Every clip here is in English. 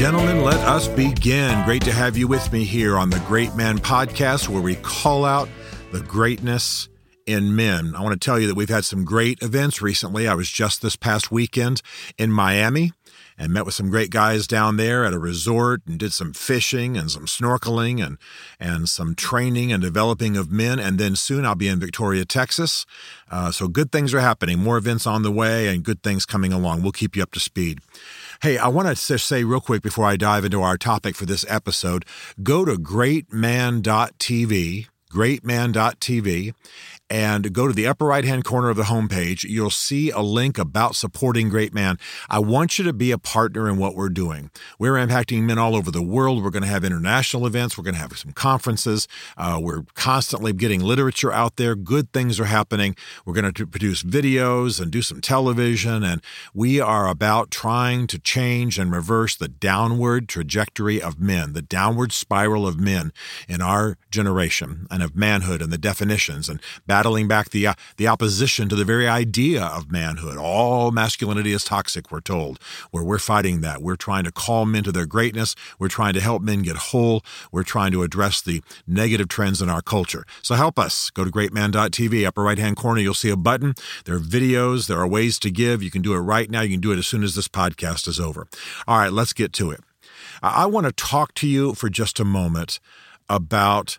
Gentlemen, let us begin. Great to have you with me here on the Great Man Podcast, where we call out the greatness in men. I want to tell you that we've had some great events recently. I was just this past weekend in Miami and met with some great guys down there at a resort and did some fishing and some snorkeling and and some training and developing of men. And then soon I'll be in Victoria, Texas. Uh, so good things are happening. More events on the way and good things coming along. We'll keep you up to speed. Hey, I want to say real quick before I dive into our topic for this episode go to greatman.tv greatman.tv and go to the upper right hand corner of the homepage. You'll see a link about supporting Great Man. I want you to be a partner in what we're doing. We're impacting men all over the world. We're going to have international events. We're going to have some conferences. Uh, we're constantly getting literature out there. Good things are happening. We're going to produce videos and do some television. And we are about trying to change and reverse the downward trajectory of men, the downward spiral of men in our generation and of manhood and the definitions and battling back the uh, the opposition to the very idea of manhood. All masculinity is toxic, we're told. Where we're fighting that. We're trying to call men to their greatness. We're trying to help men get whole. We're trying to address the negative trends in our culture. So help us. Go to greatman.tv, upper right hand corner, you'll see a button. There are videos, there are ways to give. You can do it right now. You can do it as soon as this podcast is over. All right, let's get to it. I want to talk to you for just a moment about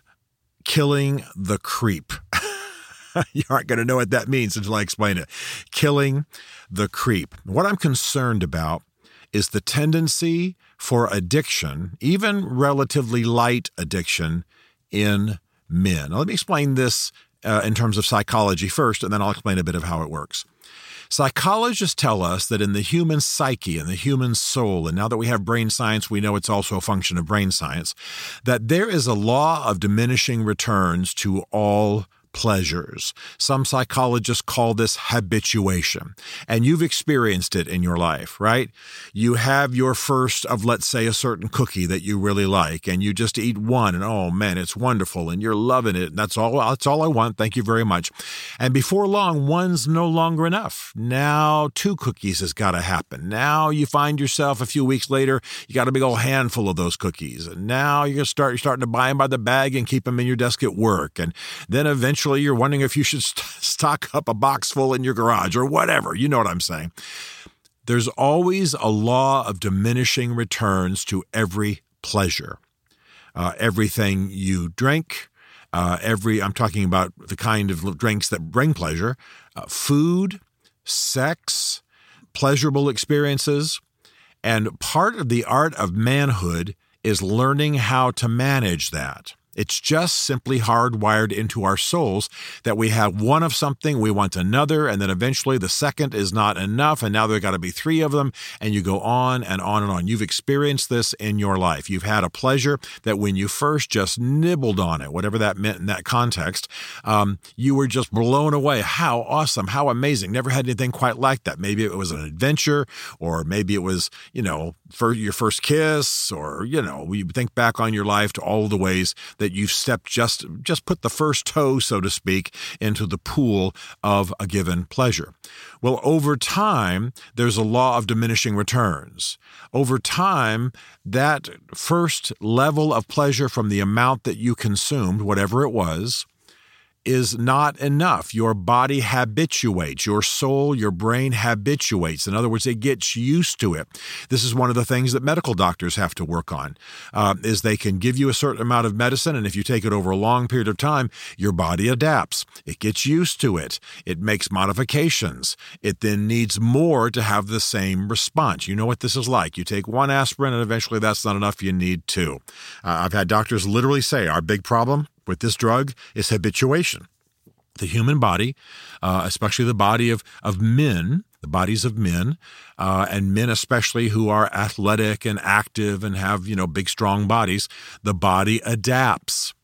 killing the creep. you aren't going to know what that means until I explain it. Killing the creep. What I'm concerned about is the tendency for addiction, even relatively light addiction, in men. Now, let me explain this uh, in terms of psychology first, and then I'll explain a bit of how it works. Psychologists tell us that in the human psyche and the human soul, and now that we have brain science, we know it's also a function of brain science, that there is a law of diminishing returns to all pleasures. Some psychologists call this habituation. And you've experienced it in your life, right? You have your first of, let's say, a certain cookie that you really like, and you just eat one, and oh man, it's wonderful, and you're loving it. That's all, that's all I want. Thank you very much. And before long, one's no longer enough. Now, two cookies has got to happen. Now you find yourself a few weeks later, you got a big old handful of those cookies. And now you're, start, you're starting to buy them by the bag and keep them in your desk at work. And then eventually, you're wondering if you should st- stock up a box full in your garage or whatever. You know what I'm saying. There's always a law of diminishing returns to every pleasure. Uh, everything you drink, uh, every, I'm talking about the kind of drinks that bring pleasure, uh, food, sex, pleasurable experiences. And part of the art of manhood is learning how to manage that. It's just simply hardwired into our souls that we have one of something, we want another, and then eventually the second is not enough, and now there got to be three of them, and you go on and on and on. You've experienced this in your life. You've had a pleasure that when you first just nibbled on it, whatever that meant in that context, um, you were just blown away. How awesome! How amazing! Never had anything quite like that. Maybe it was an adventure, or maybe it was you know your first kiss, or you know you think back on your life to all the ways that you've stepped just just put the first toe so to speak into the pool of a given pleasure. Well over time there's a law of diminishing returns. Over time that first level of pleasure from the amount that you consumed whatever it was is not enough. Your body habituates, your soul, your brain habituates. In other words, it gets used to it. This is one of the things that medical doctors have to work on. Uh, is they can give you a certain amount of medicine, and if you take it over a long period of time, your body adapts. It gets used to it. It makes modifications. It then needs more to have the same response. You know what this is like. You take one aspirin, and eventually that's not enough. You need two. Uh, I've had doctors literally say, "Our big problem." With this drug is habituation. The human body, uh, especially the body of, of men, the bodies of men, uh, and men especially who are athletic and active and have, you know, big, strong bodies, the body adapts.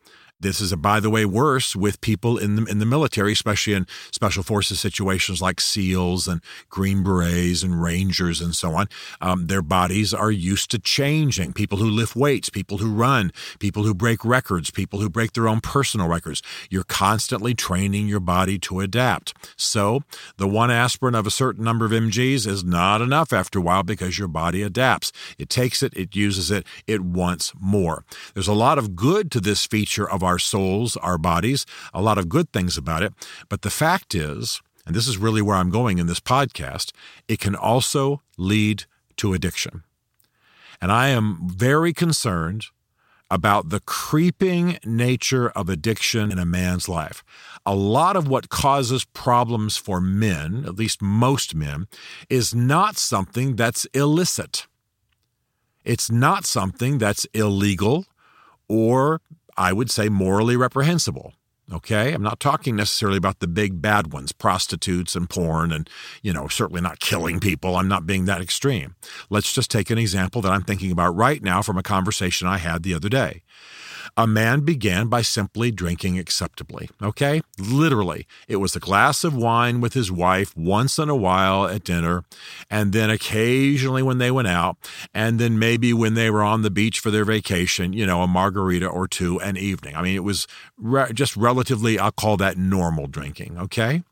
This is, by the way, worse with people in the in the military, especially in special forces situations like SEALs and Green Berets and Rangers and so on. Um, their bodies are used to changing. People who lift weights, people who run, people who break records, people who break their own personal records. You're constantly training your body to adapt. So the one aspirin of a certain number of mg's is not enough after a while because your body adapts. It takes it, it uses it, it wants more. There's a lot of good to this feature of our souls, our bodies, a lot of good things about it. But the fact is, and this is really where I'm going in this podcast, it can also lead to addiction. And I am very concerned about the creeping nature of addiction in a man's life. A lot of what causes problems for men, at least most men, is not something that's illicit. It's not something that's illegal or I would say morally reprehensible. Okay, I'm not talking necessarily about the big bad ones, prostitutes and porn, and, you know, certainly not killing people. I'm not being that extreme. Let's just take an example that I'm thinking about right now from a conversation I had the other day. A man began by simply drinking acceptably. Okay? Literally. It was a glass of wine with his wife once in a while at dinner, and then occasionally when they went out, and then maybe when they were on the beach for their vacation, you know, a margarita or two an evening. I mean, it was re- just relatively, I'll call that normal drinking. Okay?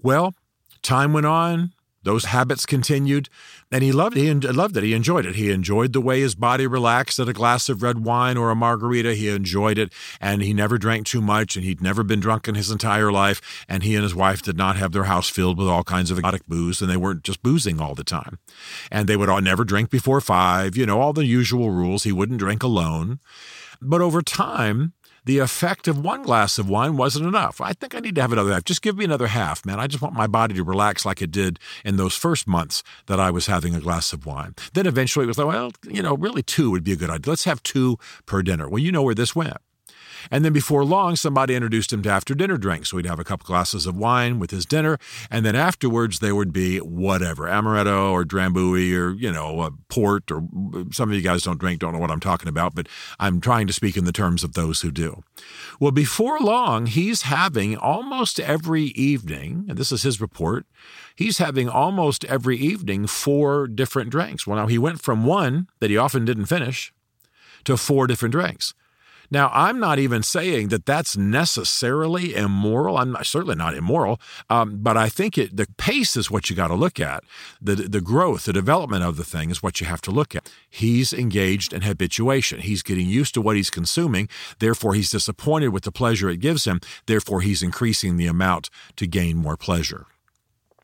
Well, time went on. Those habits continued, and he loved he loved it. He enjoyed it. He enjoyed the way his body relaxed at a glass of red wine or a margarita. He enjoyed it, and he never drank too much, and he'd never been drunk in his entire life. And he and his wife did not have their house filled with all kinds of exotic booze, and they weren't just boozing all the time. And they would all never drink before five. You know all the usual rules. He wouldn't drink alone. But over time, the effect of one glass of wine wasn't enough. I think I need to have another half. Just give me another half, man. I just want my body to relax like it did in those first months that I was having a glass of wine. Then eventually it was like, well, you know, really two would be a good idea. Let's have two per dinner. Well, you know where this went. And then before long, somebody introduced him to after dinner drinks. So he'd have a couple glasses of wine with his dinner. And then afterwards, there would be whatever, amaretto or drambuie or, you know, a port or some of you guys don't drink, don't know what I'm talking about, but I'm trying to speak in the terms of those who do. Well, before long, he's having almost every evening, and this is his report, he's having almost every evening four different drinks. Well, now he went from one that he often didn't finish to four different drinks. Now, I'm not even saying that that's necessarily immoral. I'm not, certainly not immoral, um, but I think it, the pace is what you got to look at. The, the growth, the development of the thing is what you have to look at. He's engaged in habituation. He's getting used to what he's consuming. Therefore, he's disappointed with the pleasure it gives him. Therefore, he's increasing the amount to gain more pleasure.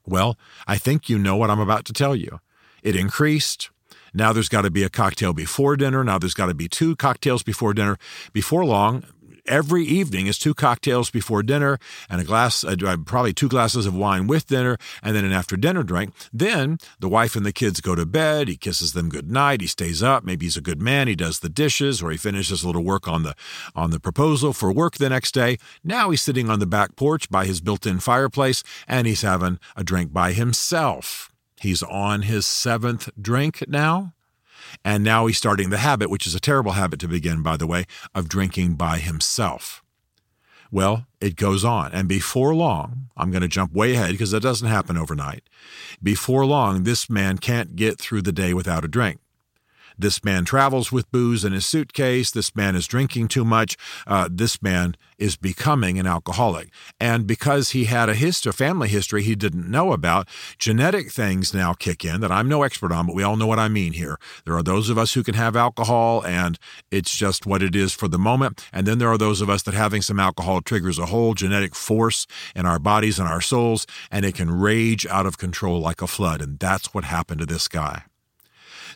Well, I think you know what I'm about to tell you. It increased now there's got to be a cocktail before dinner. Now there's got to be two cocktails before dinner. Before long, every evening is two cocktails before dinner and a glass, uh, probably two glasses of wine with dinner, and then an after dinner drink. Then the wife and the kids go to bed. He kisses them good night. He stays up. Maybe he's a good man. He does the dishes or he finishes a little work on the on the proposal for work the next day. Now he's sitting on the back porch by his built-in fireplace and he's having a drink by himself. He's on his seventh drink now. And now he's starting the habit, which is a terrible habit to begin, by the way, of drinking by himself. Well, it goes on. And before long, I'm going to jump way ahead because that doesn't happen overnight. Before long, this man can't get through the day without a drink. This man travels with booze in his suitcase. This man is drinking too much. Uh, this man is becoming an alcoholic. And because he had a history, family history he didn't know about, genetic things now kick in that I'm no expert on, but we all know what I mean here. There are those of us who can have alcohol and it's just what it is for the moment. And then there are those of us that having some alcohol triggers a whole genetic force in our bodies and our souls, and it can rage out of control like a flood. And that's what happened to this guy.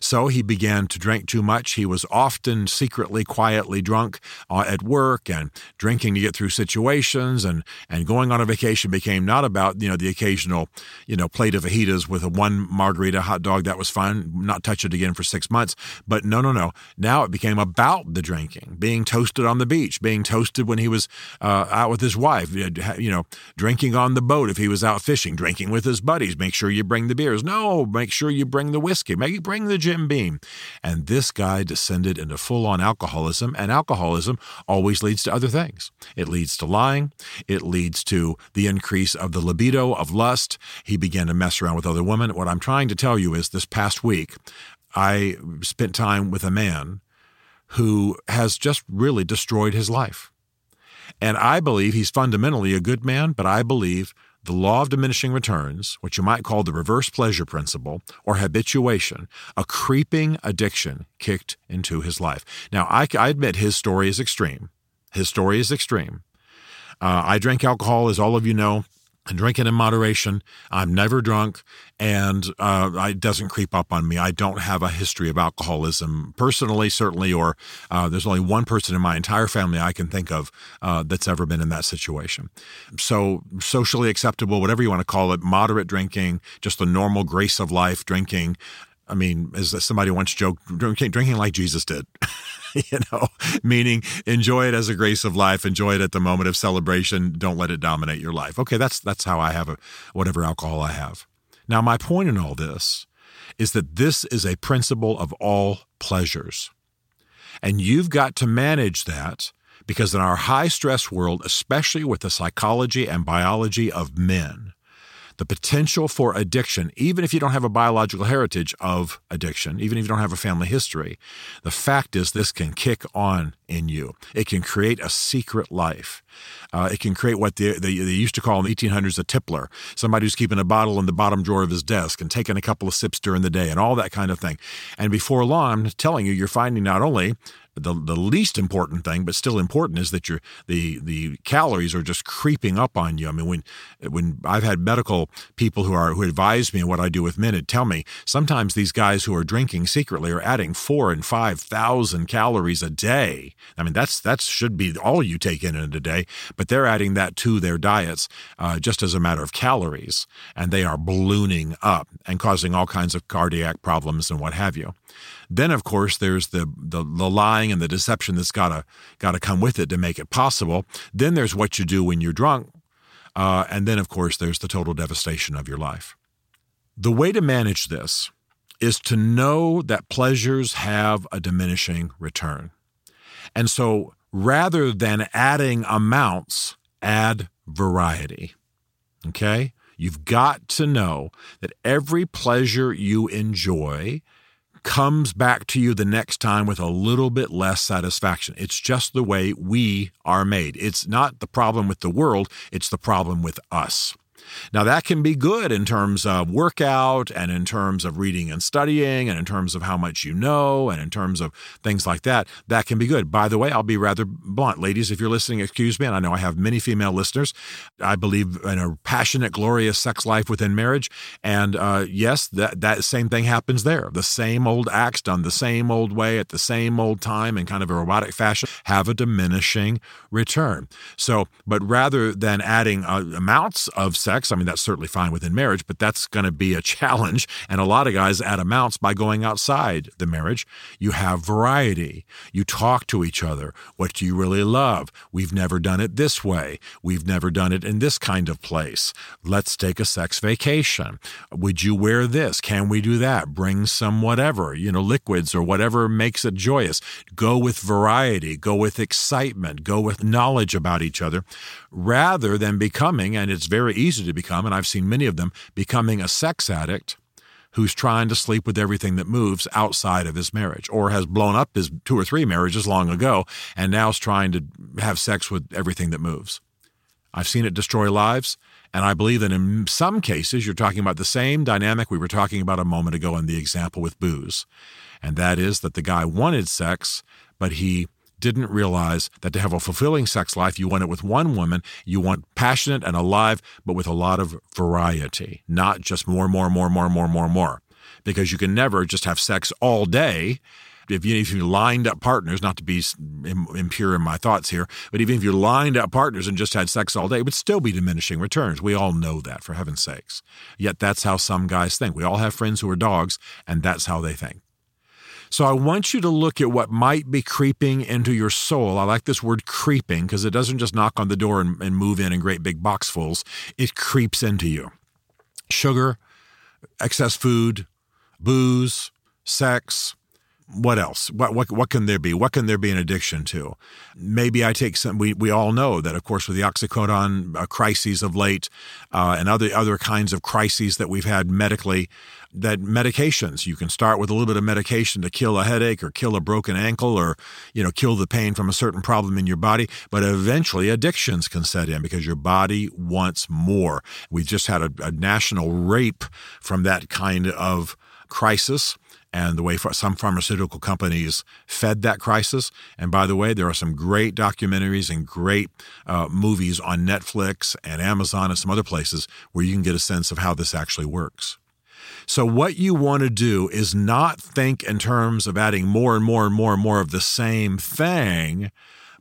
So he began to drink too much. He was often secretly, quietly drunk uh, at work and drinking to get through situations and, and going on a vacation became not about, you know, the occasional, you know, plate of fajitas with a one margarita hot dog. That was fine. Not touch it again for six months. But no, no, no. Now it became about the drinking, being toasted on the beach, being toasted when he was uh, out with his wife, you know, drinking on the boat if he was out fishing, drinking with his buddies. Make sure you bring the beers. No, make sure you bring the whiskey. Make bring the Jim Beam. And this guy descended into full on alcoholism, and alcoholism always leads to other things. It leads to lying, it leads to the increase of the libido, of lust. He began to mess around with other women. What I'm trying to tell you is this past week, I spent time with a man who has just really destroyed his life. And I believe he's fundamentally a good man, but I believe the law of diminishing returns, what you might call the reverse pleasure principle or habituation, a creeping addiction kicked into his life. Now, I, I admit his story is extreme. His story is extreme. Uh, I drank alcohol, as all of you know, I drink it in moderation. I'm never drunk, and uh, it doesn't creep up on me. I don't have a history of alcoholism personally, certainly, or uh, there's only one person in my entire family I can think of uh, that's ever been in that situation. So, socially acceptable, whatever you want to call it, moderate drinking, just the normal grace of life drinking. I mean, as somebody once joked, drinking, like Jesus did. you know, meaning enjoy it as a grace of life, enjoy it at the moment of celebration. Don't let it dominate your life. Okay, that's that's how I have a, whatever alcohol I have. Now, my point in all this is that this is a principle of all pleasures. And you've got to manage that because in our high stress world, especially with the psychology and biology of men, the potential for addiction, even if you don't have a biological heritage of addiction, even if you don't have a family history, the fact is this can kick on in you. It can create a secret life. Uh, it can create what they, they, they, used to call in the 1800s a tippler, somebody who's keeping a bottle in the bottom drawer of his desk and taking a couple of sips during the day and all that kind of thing. And before long, I'm telling you, you're finding not only the, the least important thing, but still important, is that your the the calories are just creeping up on you. I mean, when when I've had medical people who are who advise me on what I do with men, and tell me sometimes these guys who are drinking secretly are adding four and five thousand calories a day. I mean, that's that should be all you take in in a day, but they're adding that to their diets uh, just as a matter of calories, and they are ballooning up and causing all kinds of cardiac problems and what have you. Then, of course, there's the, the, the lying and the deception that's got to got to come with it to make it possible. Then there's what you do when you're drunk, uh, and then, of course, there's the total devastation of your life. The way to manage this is to know that pleasures have a diminishing return. And so rather than adding amounts, add variety. Okay? You've got to know that every pleasure you enjoy comes back to you the next time with a little bit less satisfaction. It's just the way we are made. It's not the problem with the world, it's the problem with us. Now, that can be good in terms of workout and in terms of reading and studying and in terms of how much you know and in terms of things like that. That can be good. By the way, I'll be rather blunt. Ladies, if you're listening, excuse me, and I know I have many female listeners. I believe in a passionate, glorious sex life within marriage. And uh, yes, that, that same thing happens there. The same old acts done the same old way at the same old time in kind of a robotic fashion have a diminishing return. So, but rather than adding uh, amounts of sex, sex. I mean, that's certainly fine within marriage, but that's going to be a challenge. And a lot of guys add amounts by going outside the marriage. You have variety. You talk to each other. What do you really love? We've never done it this way. We've never done it in this kind of place. Let's take a sex vacation. Would you wear this? Can we do that? Bring some whatever, you know, liquids or whatever makes it joyous. Go with variety. Go with excitement. Go with knowledge about each other rather than becoming, and it's very easy to become, and I've seen many of them, becoming a sex addict who's trying to sleep with everything that moves outside of his marriage or has blown up his two or three marriages long ago and now is trying to have sex with everything that moves. I've seen it destroy lives. And I believe that in some cases, you're talking about the same dynamic we were talking about a moment ago in the example with booze. And that is that the guy wanted sex, but he didn't realize that to have a fulfilling sex life, you want it with one woman, you want passionate and alive, but with a lot of variety, not just more, more, more, more, more, more, more. because you can never just have sex all day if you, if you lined up partners, not to be impure in my thoughts here, but even if you lined up partners and just had sex all day, it would still be diminishing returns. We all know that, for heaven's sakes. Yet that's how some guys think. We all have friends who are dogs, and that's how they think. So I want you to look at what might be creeping into your soul. I like this word creeping because it doesn't just knock on the door and, and move in in great big boxfuls, it creeps into you. Sugar, excess food, booze, sex, what else? What, what what can there be? What can there be an addiction to? Maybe I take some. We, we all know that, of course, with the oxycodone uh, crises of late, uh, and other other kinds of crises that we've had medically, that medications you can start with a little bit of medication to kill a headache or kill a broken ankle or you know kill the pain from a certain problem in your body, but eventually addictions can set in because your body wants more. We just had a, a national rape from that kind of crisis and the way some pharmaceutical companies fed that crisis. And by the way, there are some great documentaries and great uh, movies on Netflix and Amazon and some other places where you can get a sense of how this actually works. So, what you want to do is not think in terms of adding more and more and more and more of the same thing,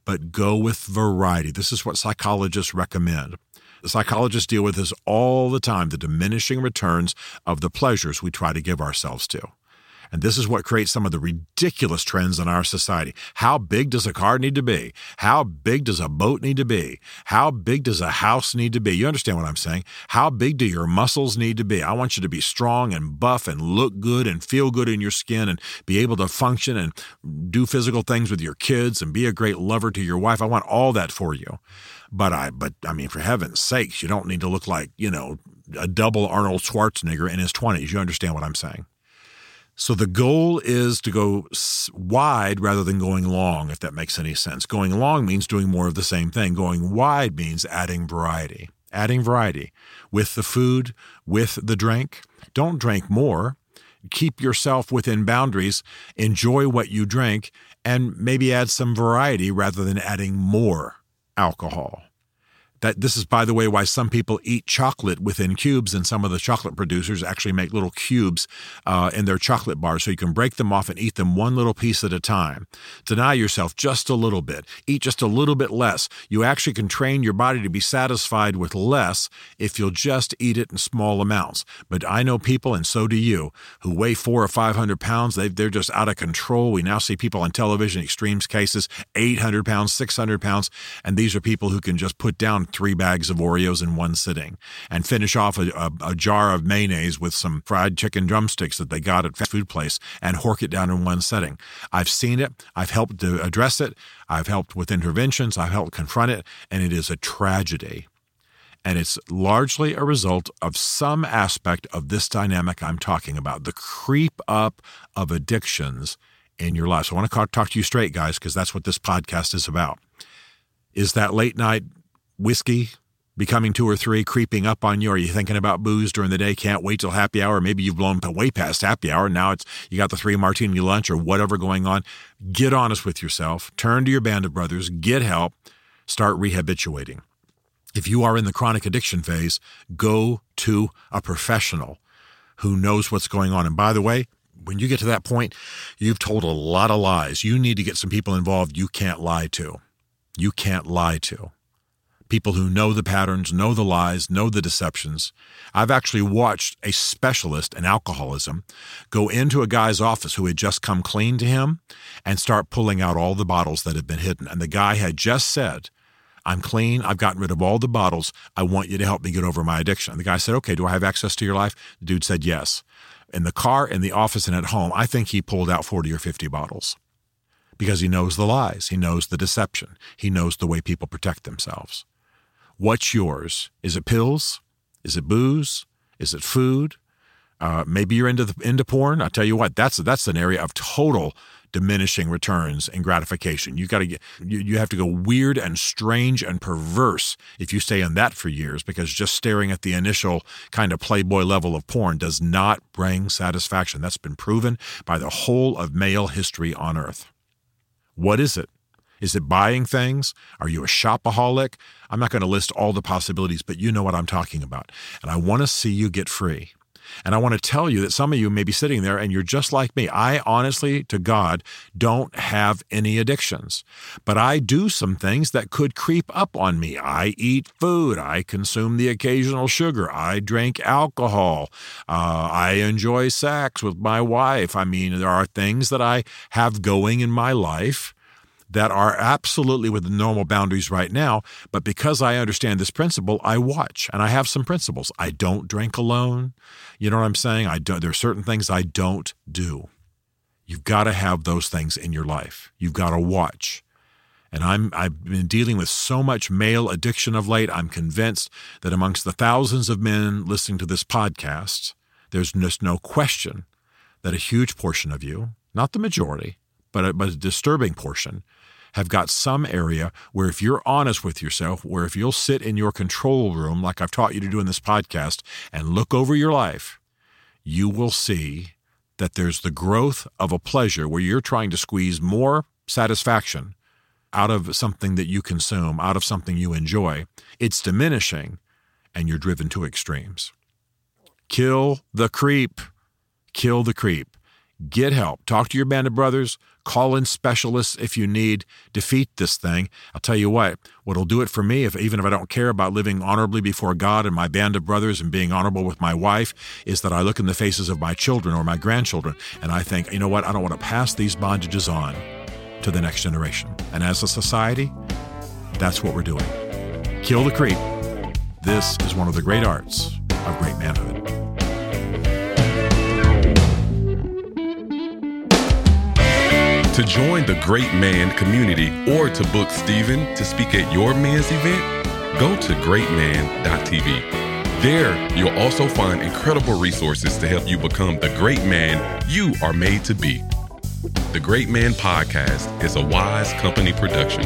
but go with variety. This is what psychologists recommend. The psychologists deal with this all the time the diminishing returns of the pleasures we try to give ourselves to. And this is what creates some of the ridiculous trends in our society. How big does a car need to be? How big does a boat need to be? How big does a house need to be? You understand what I'm saying? How big do your muscles need to be? I want you to be strong and buff and look good and feel good in your skin and be able to function and do physical things with your kids and be a great lover to your wife. I want all that for you. But I, but I mean, for heaven's sakes, you don't need to look like, you know, a double Arnold Schwarzenegger in his 20s. You understand what I'm saying? So the goal is to go wide rather than going long, if that makes any sense. Going long means doing more of the same thing. Going wide means adding variety. Adding variety with the food, with the drink. Don't drink more. Keep yourself within boundaries. Enjoy what you drink and maybe add some variety rather than adding more alcohol. That this is, by the way, why some people eat chocolate within cubes, and some of the chocolate producers actually make little cubes uh, in their chocolate bars, so you can break them off and eat them one little piece at a time. Deny yourself just a little bit. Eat just a little bit less. You actually can train your body to be satisfied with less if you'll just eat it in small amounts. But I know people, and so do you, who weigh four or five hundred pounds. They they're just out of control. We now see people on television, extremes cases, eight hundred pounds, six hundred pounds, and these are people who can just put down three bags of Oreos in one sitting and finish off a, a, a, jar of mayonnaise with some fried chicken drumsticks that they got at fast food place and hork it down in one setting. I've seen it. I've helped to address it. I've helped with interventions. I've helped confront it. And it is a tragedy. And it's largely a result of some aspect of this dynamic I'm talking about the creep up of addictions in your life. So I want to talk to you straight, guys, because that's what this podcast is about. Is that late night whiskey becoming two or three, creeping up on you? Are you thinking about booze during the day? Can't wait till happy hour. Maybe you've blown way past happy hour. Now it's you got the three martini lunch or whatever going on. Get honest with yourself. Turn to your band of brothers. Get help. Start rehabituating. If you are in the chronic addiction phase, go to a professional who knows what's going on. And by the way, when you get to that point, you've told a lot of lies. You need to get some people involved you can't lie to. You can't lie to people who know the patterns, know the lies, know the deceptions. I've actually watched a specialist in alcoholism go into a guy's office who had just come clean to him and start pulling out all the bottles that had been hidden. And the guy had just said, I'm clean. I've gotten rid of all the bottles. I want you to help me get over my addiction. And the guy said, Okay, do I have access to your life? The dude said, Yes. In the car, in the office, and at home, I think he pulled out 40 or 50 bottles because he knows the lies. He knows the deception. He knows the way people protect themselves. What's yours? Is it pills? Is it booze? Is it food? Uh, maybe you're into the, into porn. I'll tell you what, that's that's an area of total diminishing returns and gratification. You got to get you, you have to go weird and strange and perverse if you stay in that for years because just staring at the initial kind of playboy level of porn does not bring satisfaction. That's been proven by the whole of male history on earth. What is it? Is it buying things? Are you a shopaholic? I'm not going to list all the possibilities, but you know what I'm talking about. And I want to see you get free. And I want to tell you that some of you may be sitting there and you're just like me. I honestly, to God, don't have any addictions, but I do some things that could creep up on me. I eat food. I consume the occasional sugar. I drink alcohol. Uh, I enjoy sex with my wife. I mean, there are things that I have going in my life that are absolutely within normal boundaries right now. But because I understand this principle, I watch and I have some principles. I don't drink alone. You know what I'm saying? I don't, there are certain things I don't do. You've got to have those things in your life. You've got to watch. And I'm, I've been dealing with so much male addiction of late. I'm convinced that amongst the thousands of men listening to this podcast, there's just no question that a huge portion of you, not the majority, but a, but a disturbing portion, have got some area where if you're honest with yourself, where if you'll sit in your control room, like I've taught you to do in this podcast, and look over your life, you will see that there's the growth of a pleasure where you're trying to squeeze more satisfaction out of something that you consume, out of something you enjoy. It's diminishing and you're driven to extremes. Kill the creep. Kill the creep. Get help. Talk to your band of brothers. Call in specialists if you need. Defeat this thing. I'll tell you what, what'll do it for me, if even if I don't care about living honorably before God and my band of brothers and being honorable with my wife, is that I look in the faces of my children or my grandchildren and I think, you know what, I don't want to pass these bondages on to the next generation. And as a society, that's what we're doing. Kill the creep. This is one of the great arts of great manhood. To join the Great Man community or to book Stephen to speak at your man's event, go to greatman.tv. There, you'll also find incredible resources to help you become the great man you are made to be. The Great Man Podcast is a wise company production.